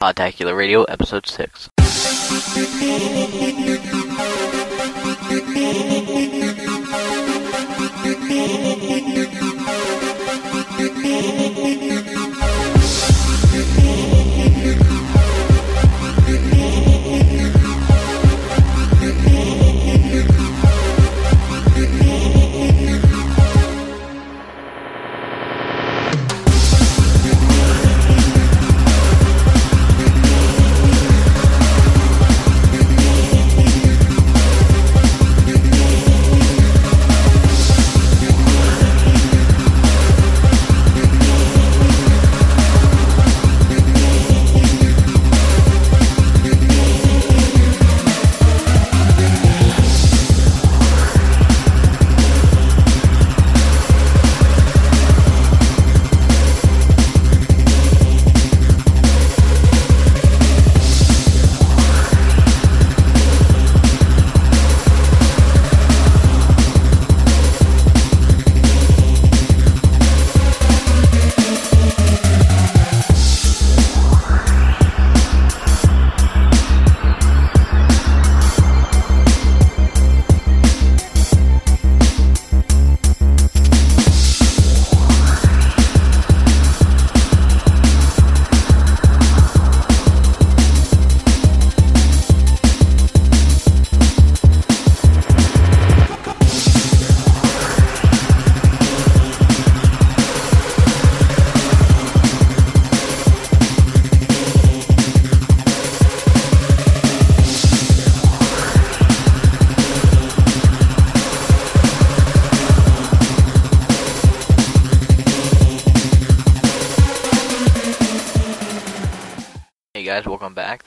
Podtacular Radio, Episode 6.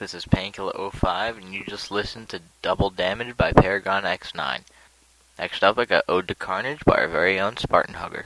this is Painkiller05, and you just listened to Double Damage by Paragon X9. Next up, I got Ode to Carnage by our very own Spartan Hugger.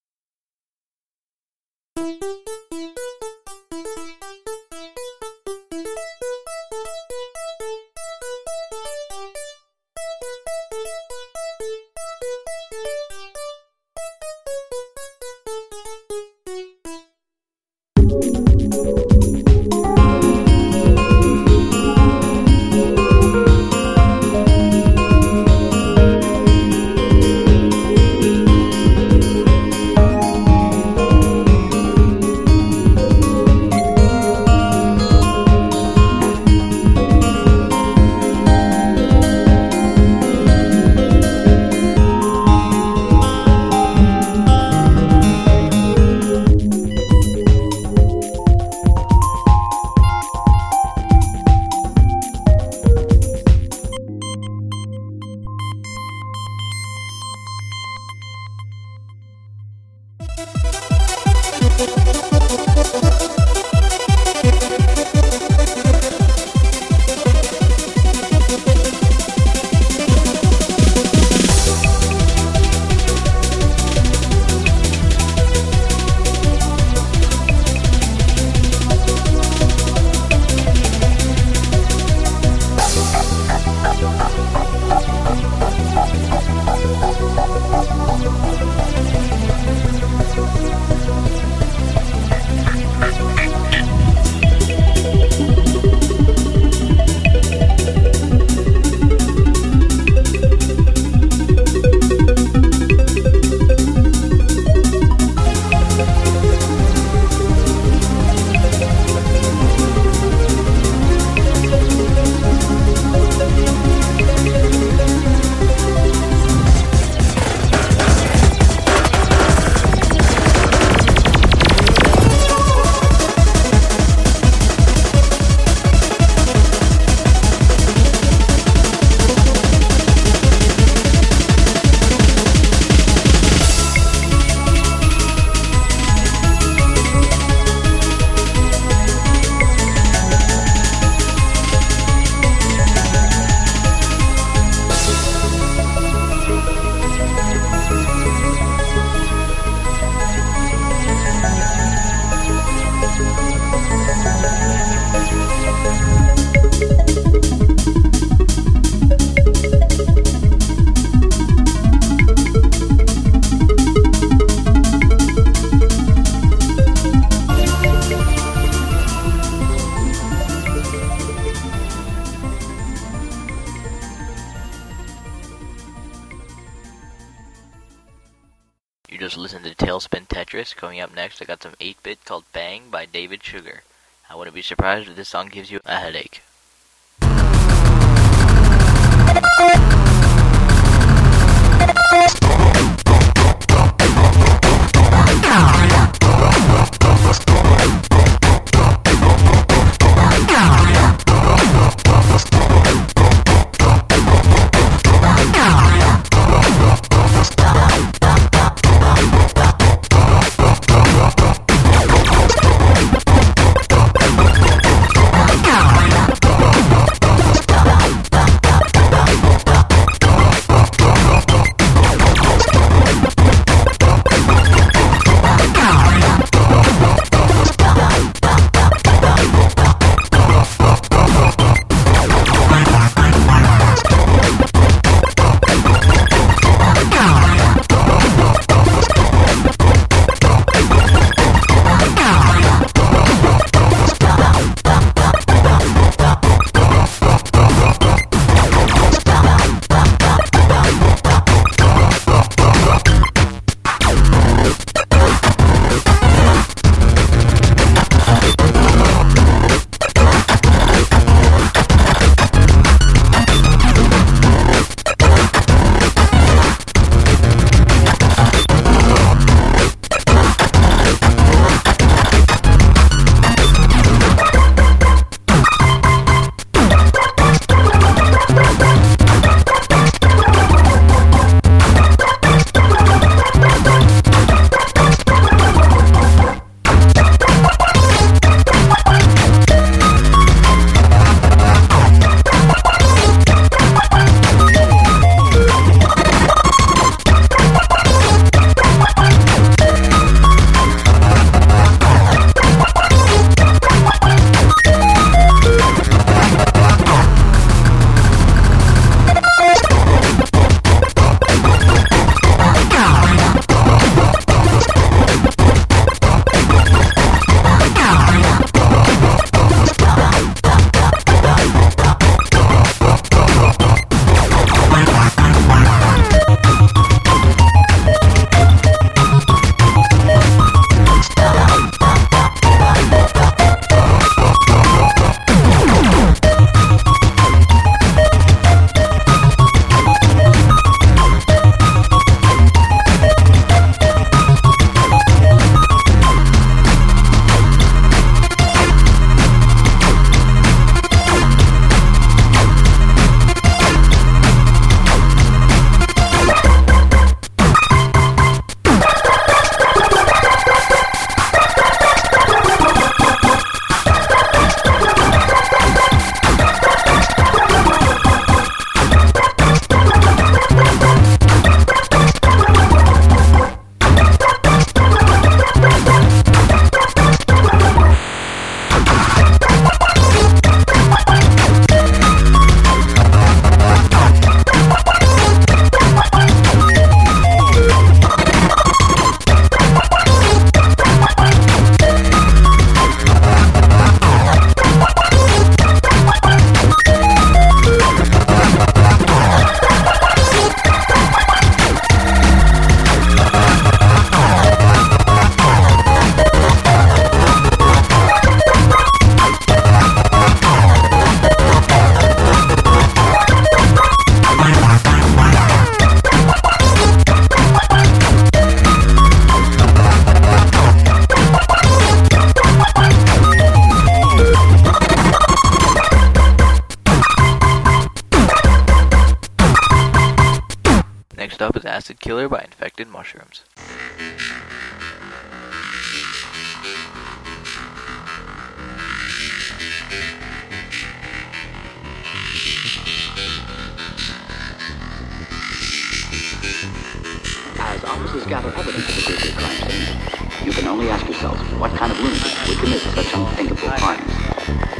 I got some 8-bit called Bang by David Sugar. I wouldn't be surprised if this song gives you a headache.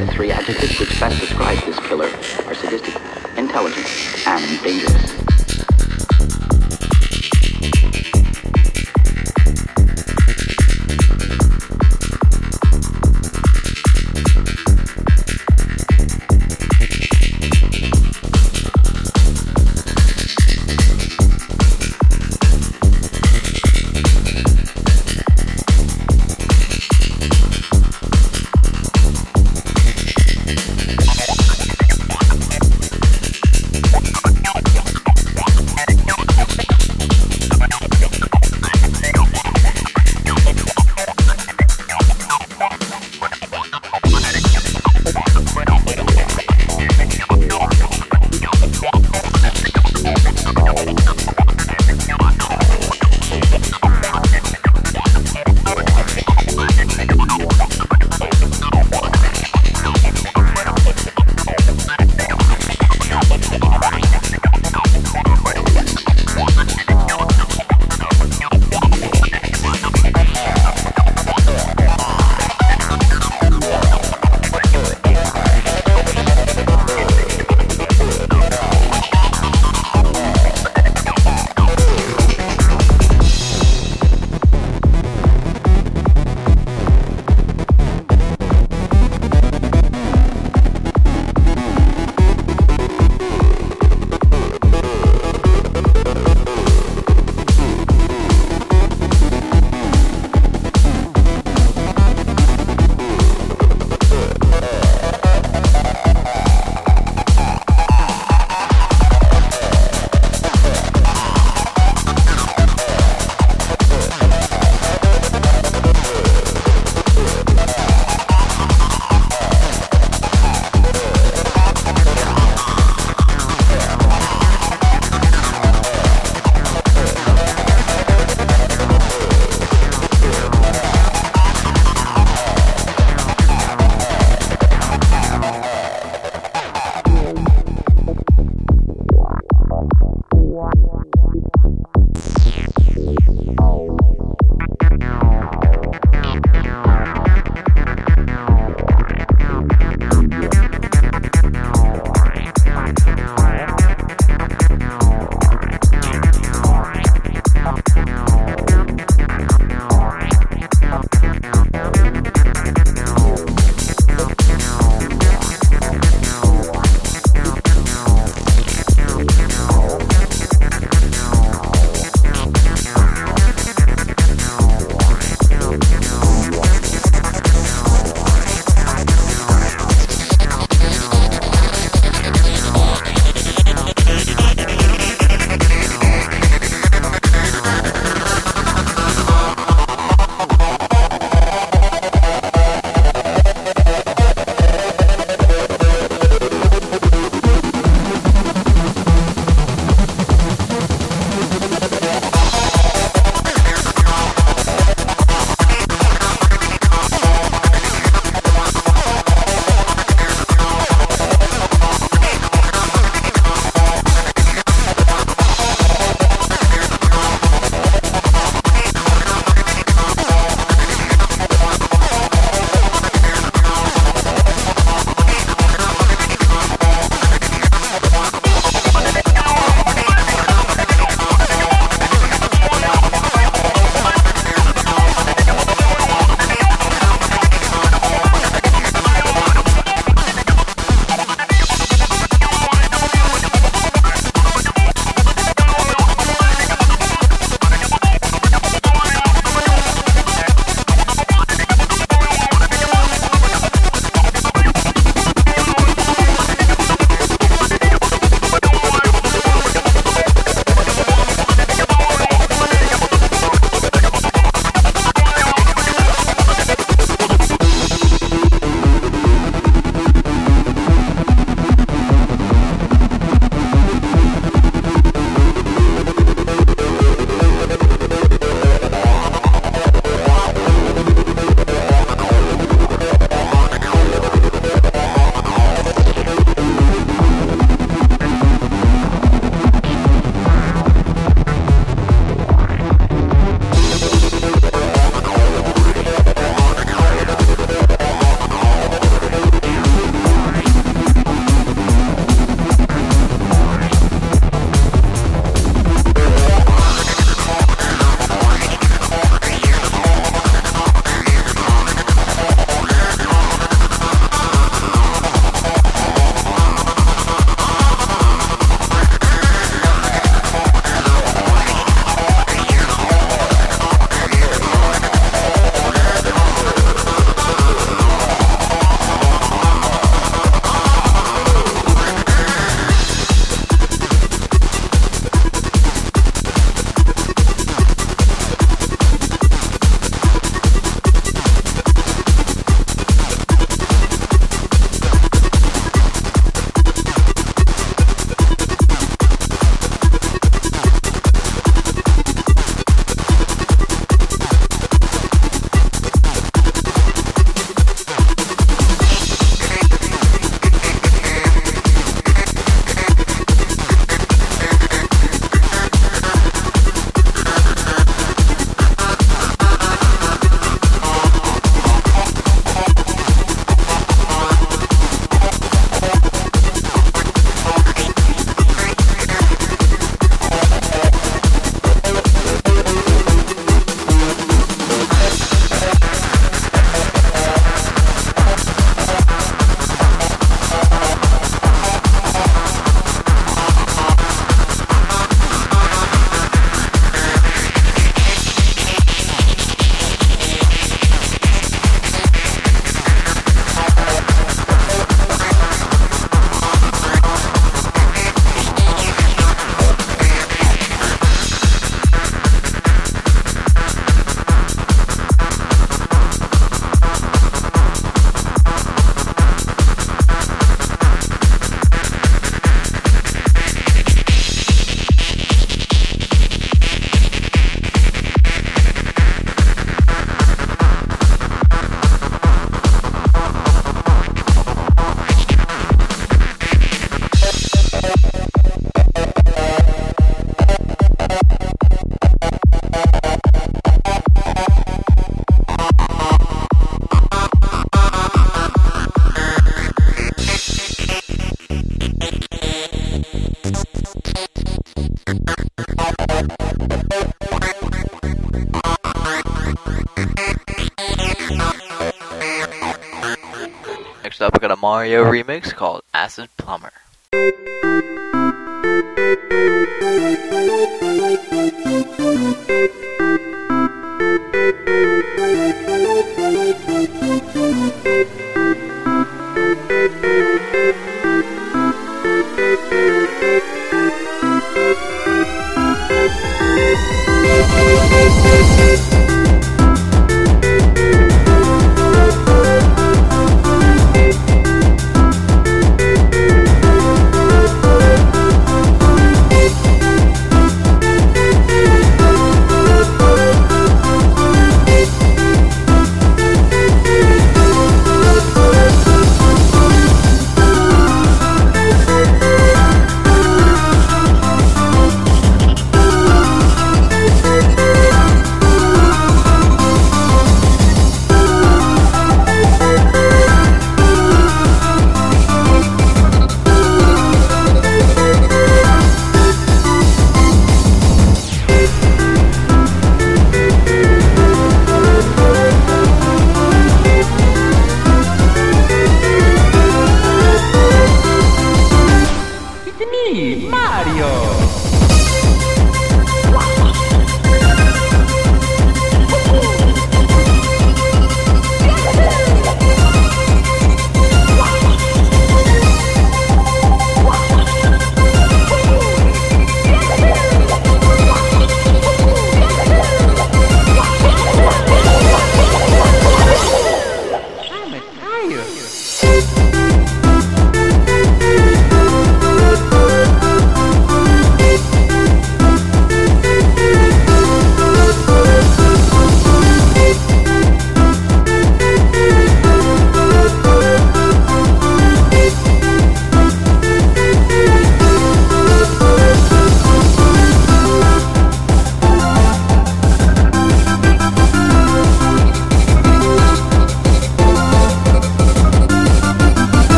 The three adjectives which best describe this killer are sadistic, intelligent, and dangerous. Remix called Acid Plumber.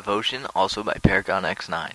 Devotion, also by Paragon X9.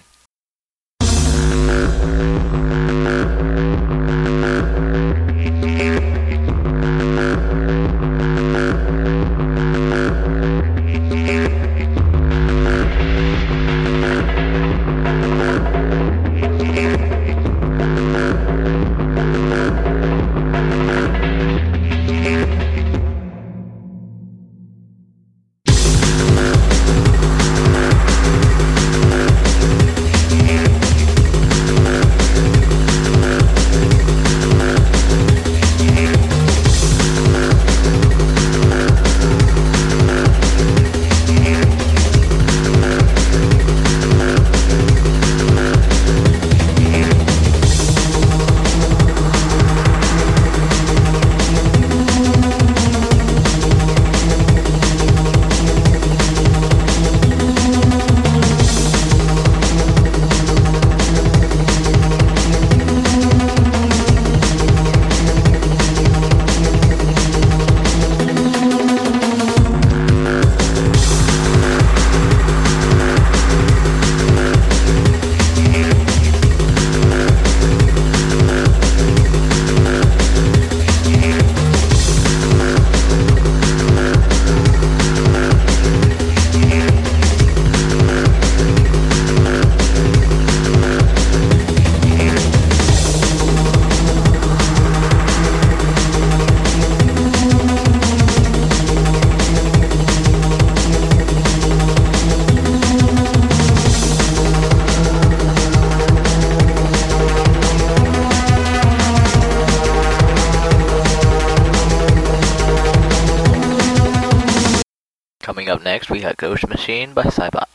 Machine by Cybot.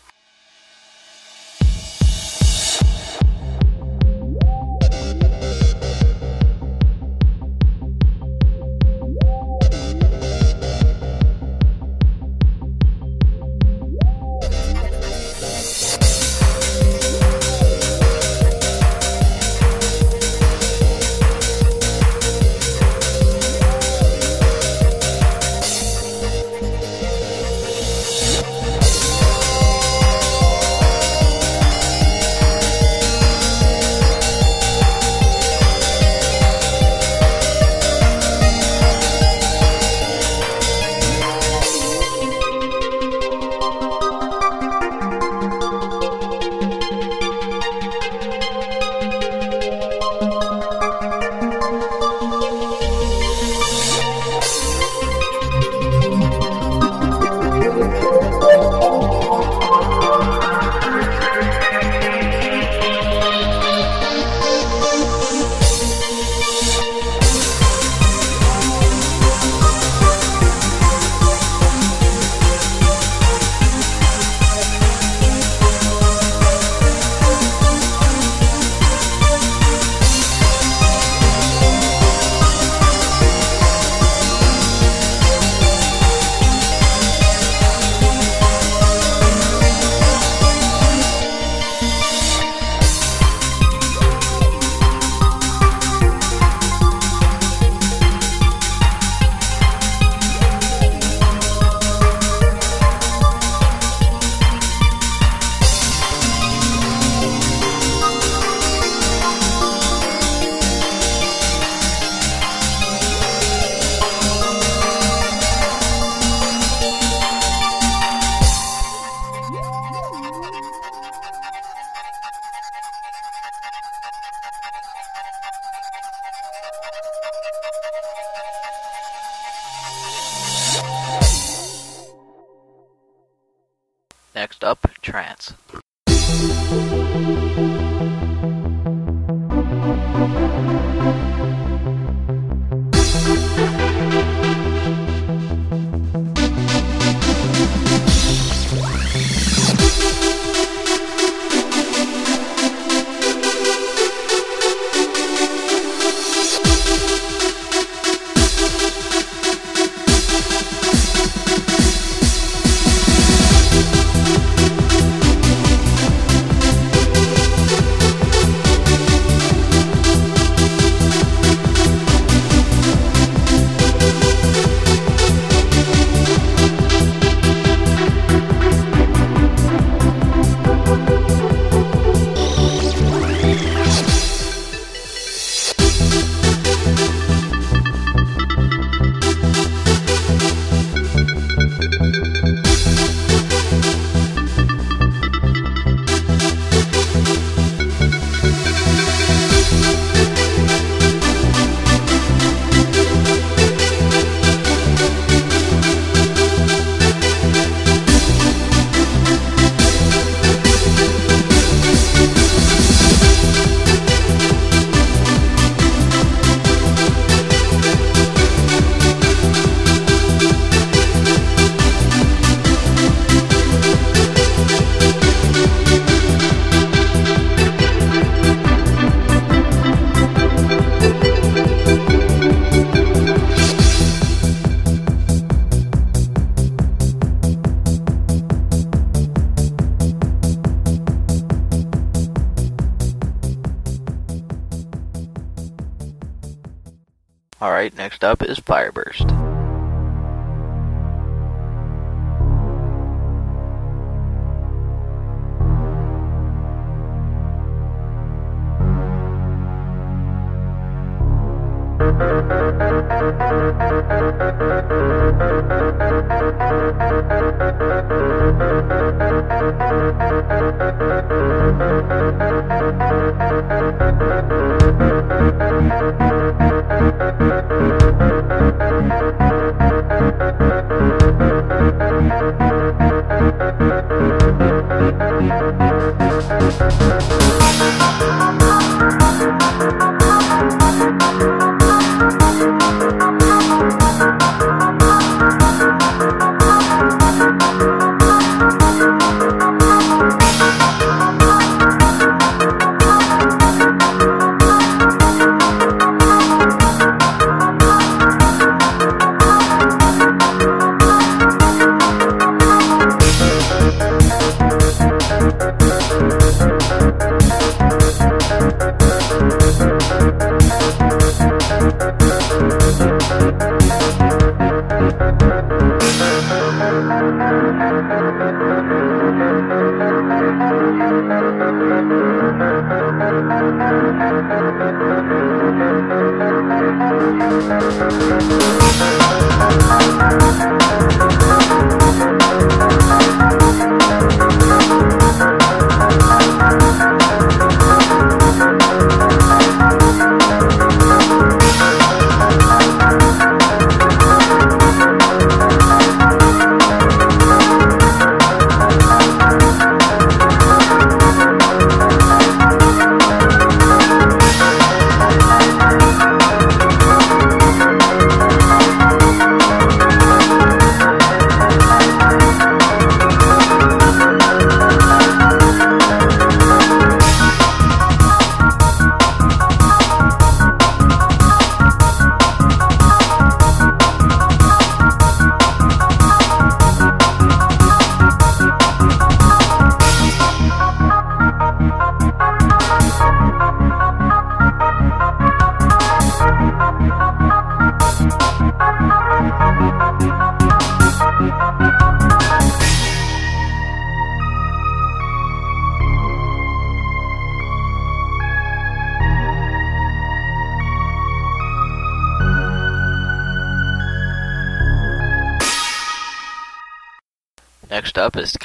Next up, Trance.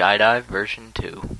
Skydive version 2.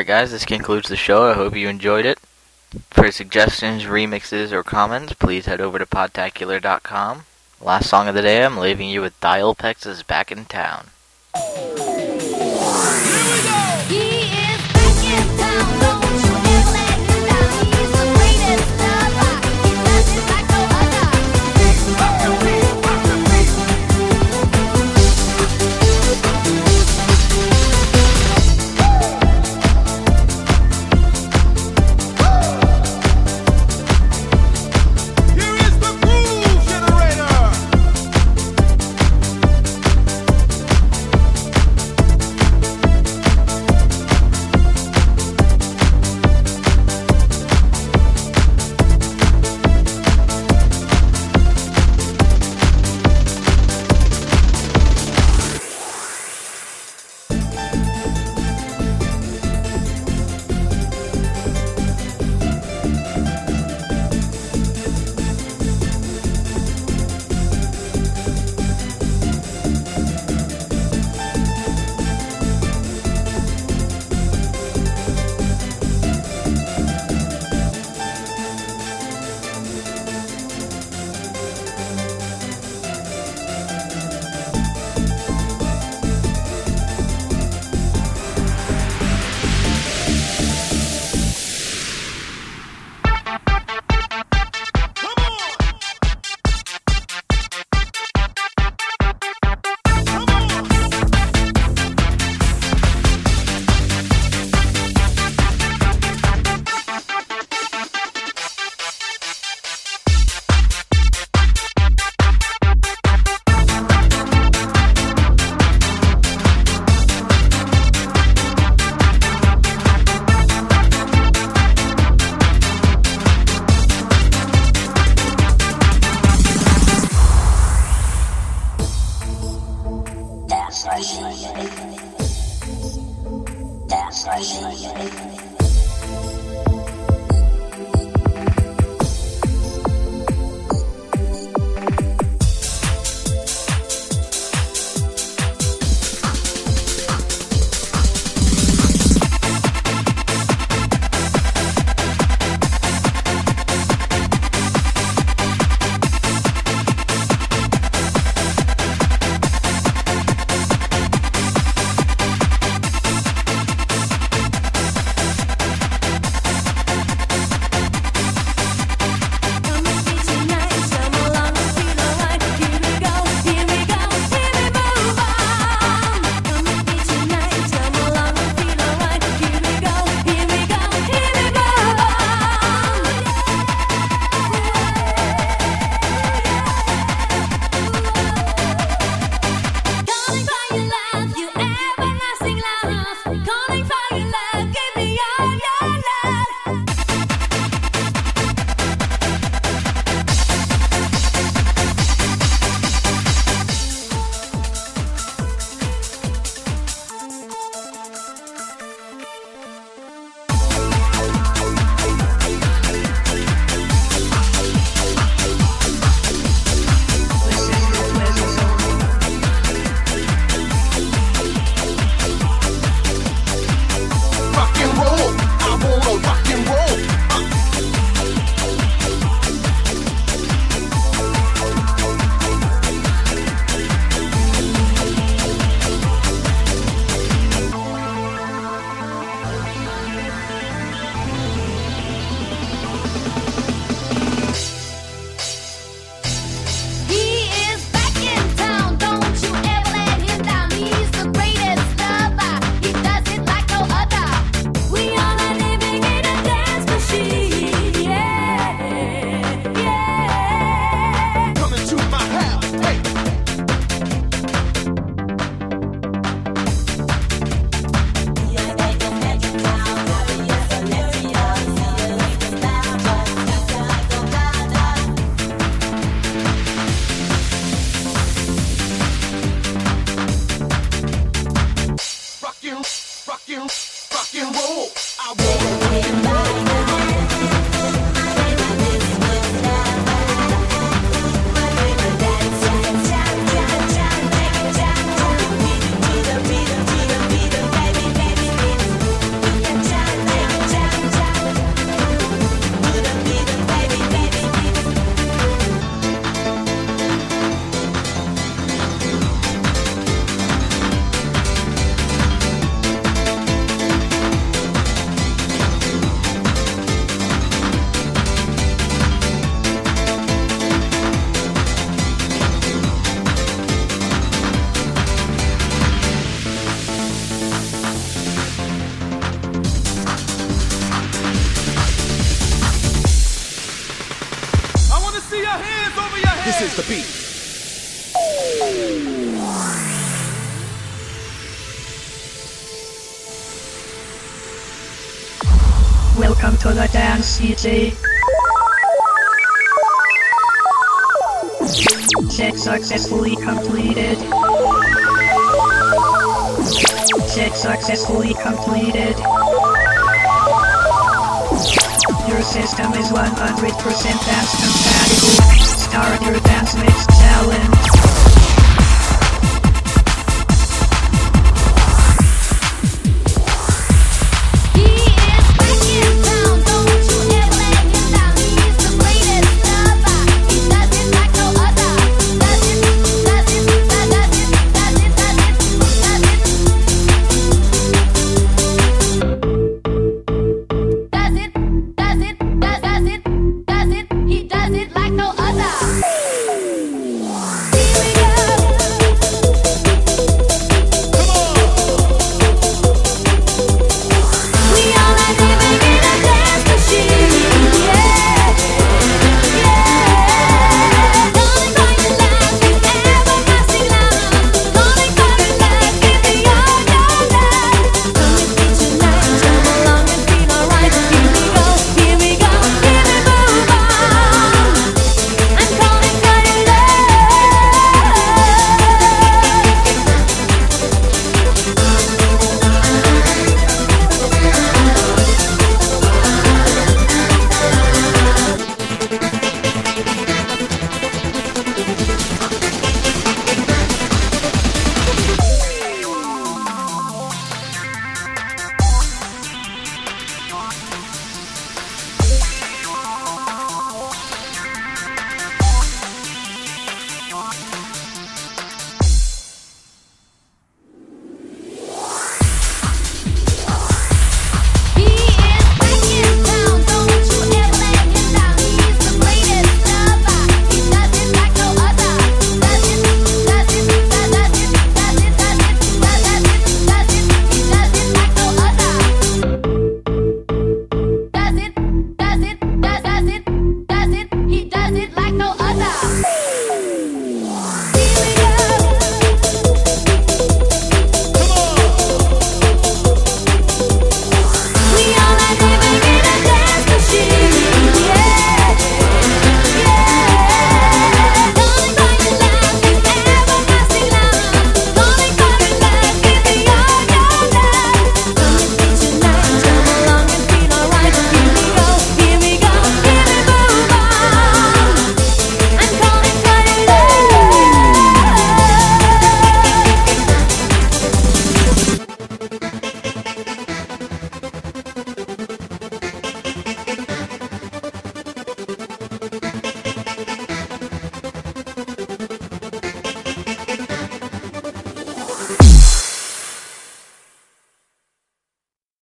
Alright guys, this concludes the show. I hope you enjoyed it. For suggestions, remixes, or comments, please head over to podtacular.com. Last song of the day, I'm leaving you with Dial Pex's Back in Town.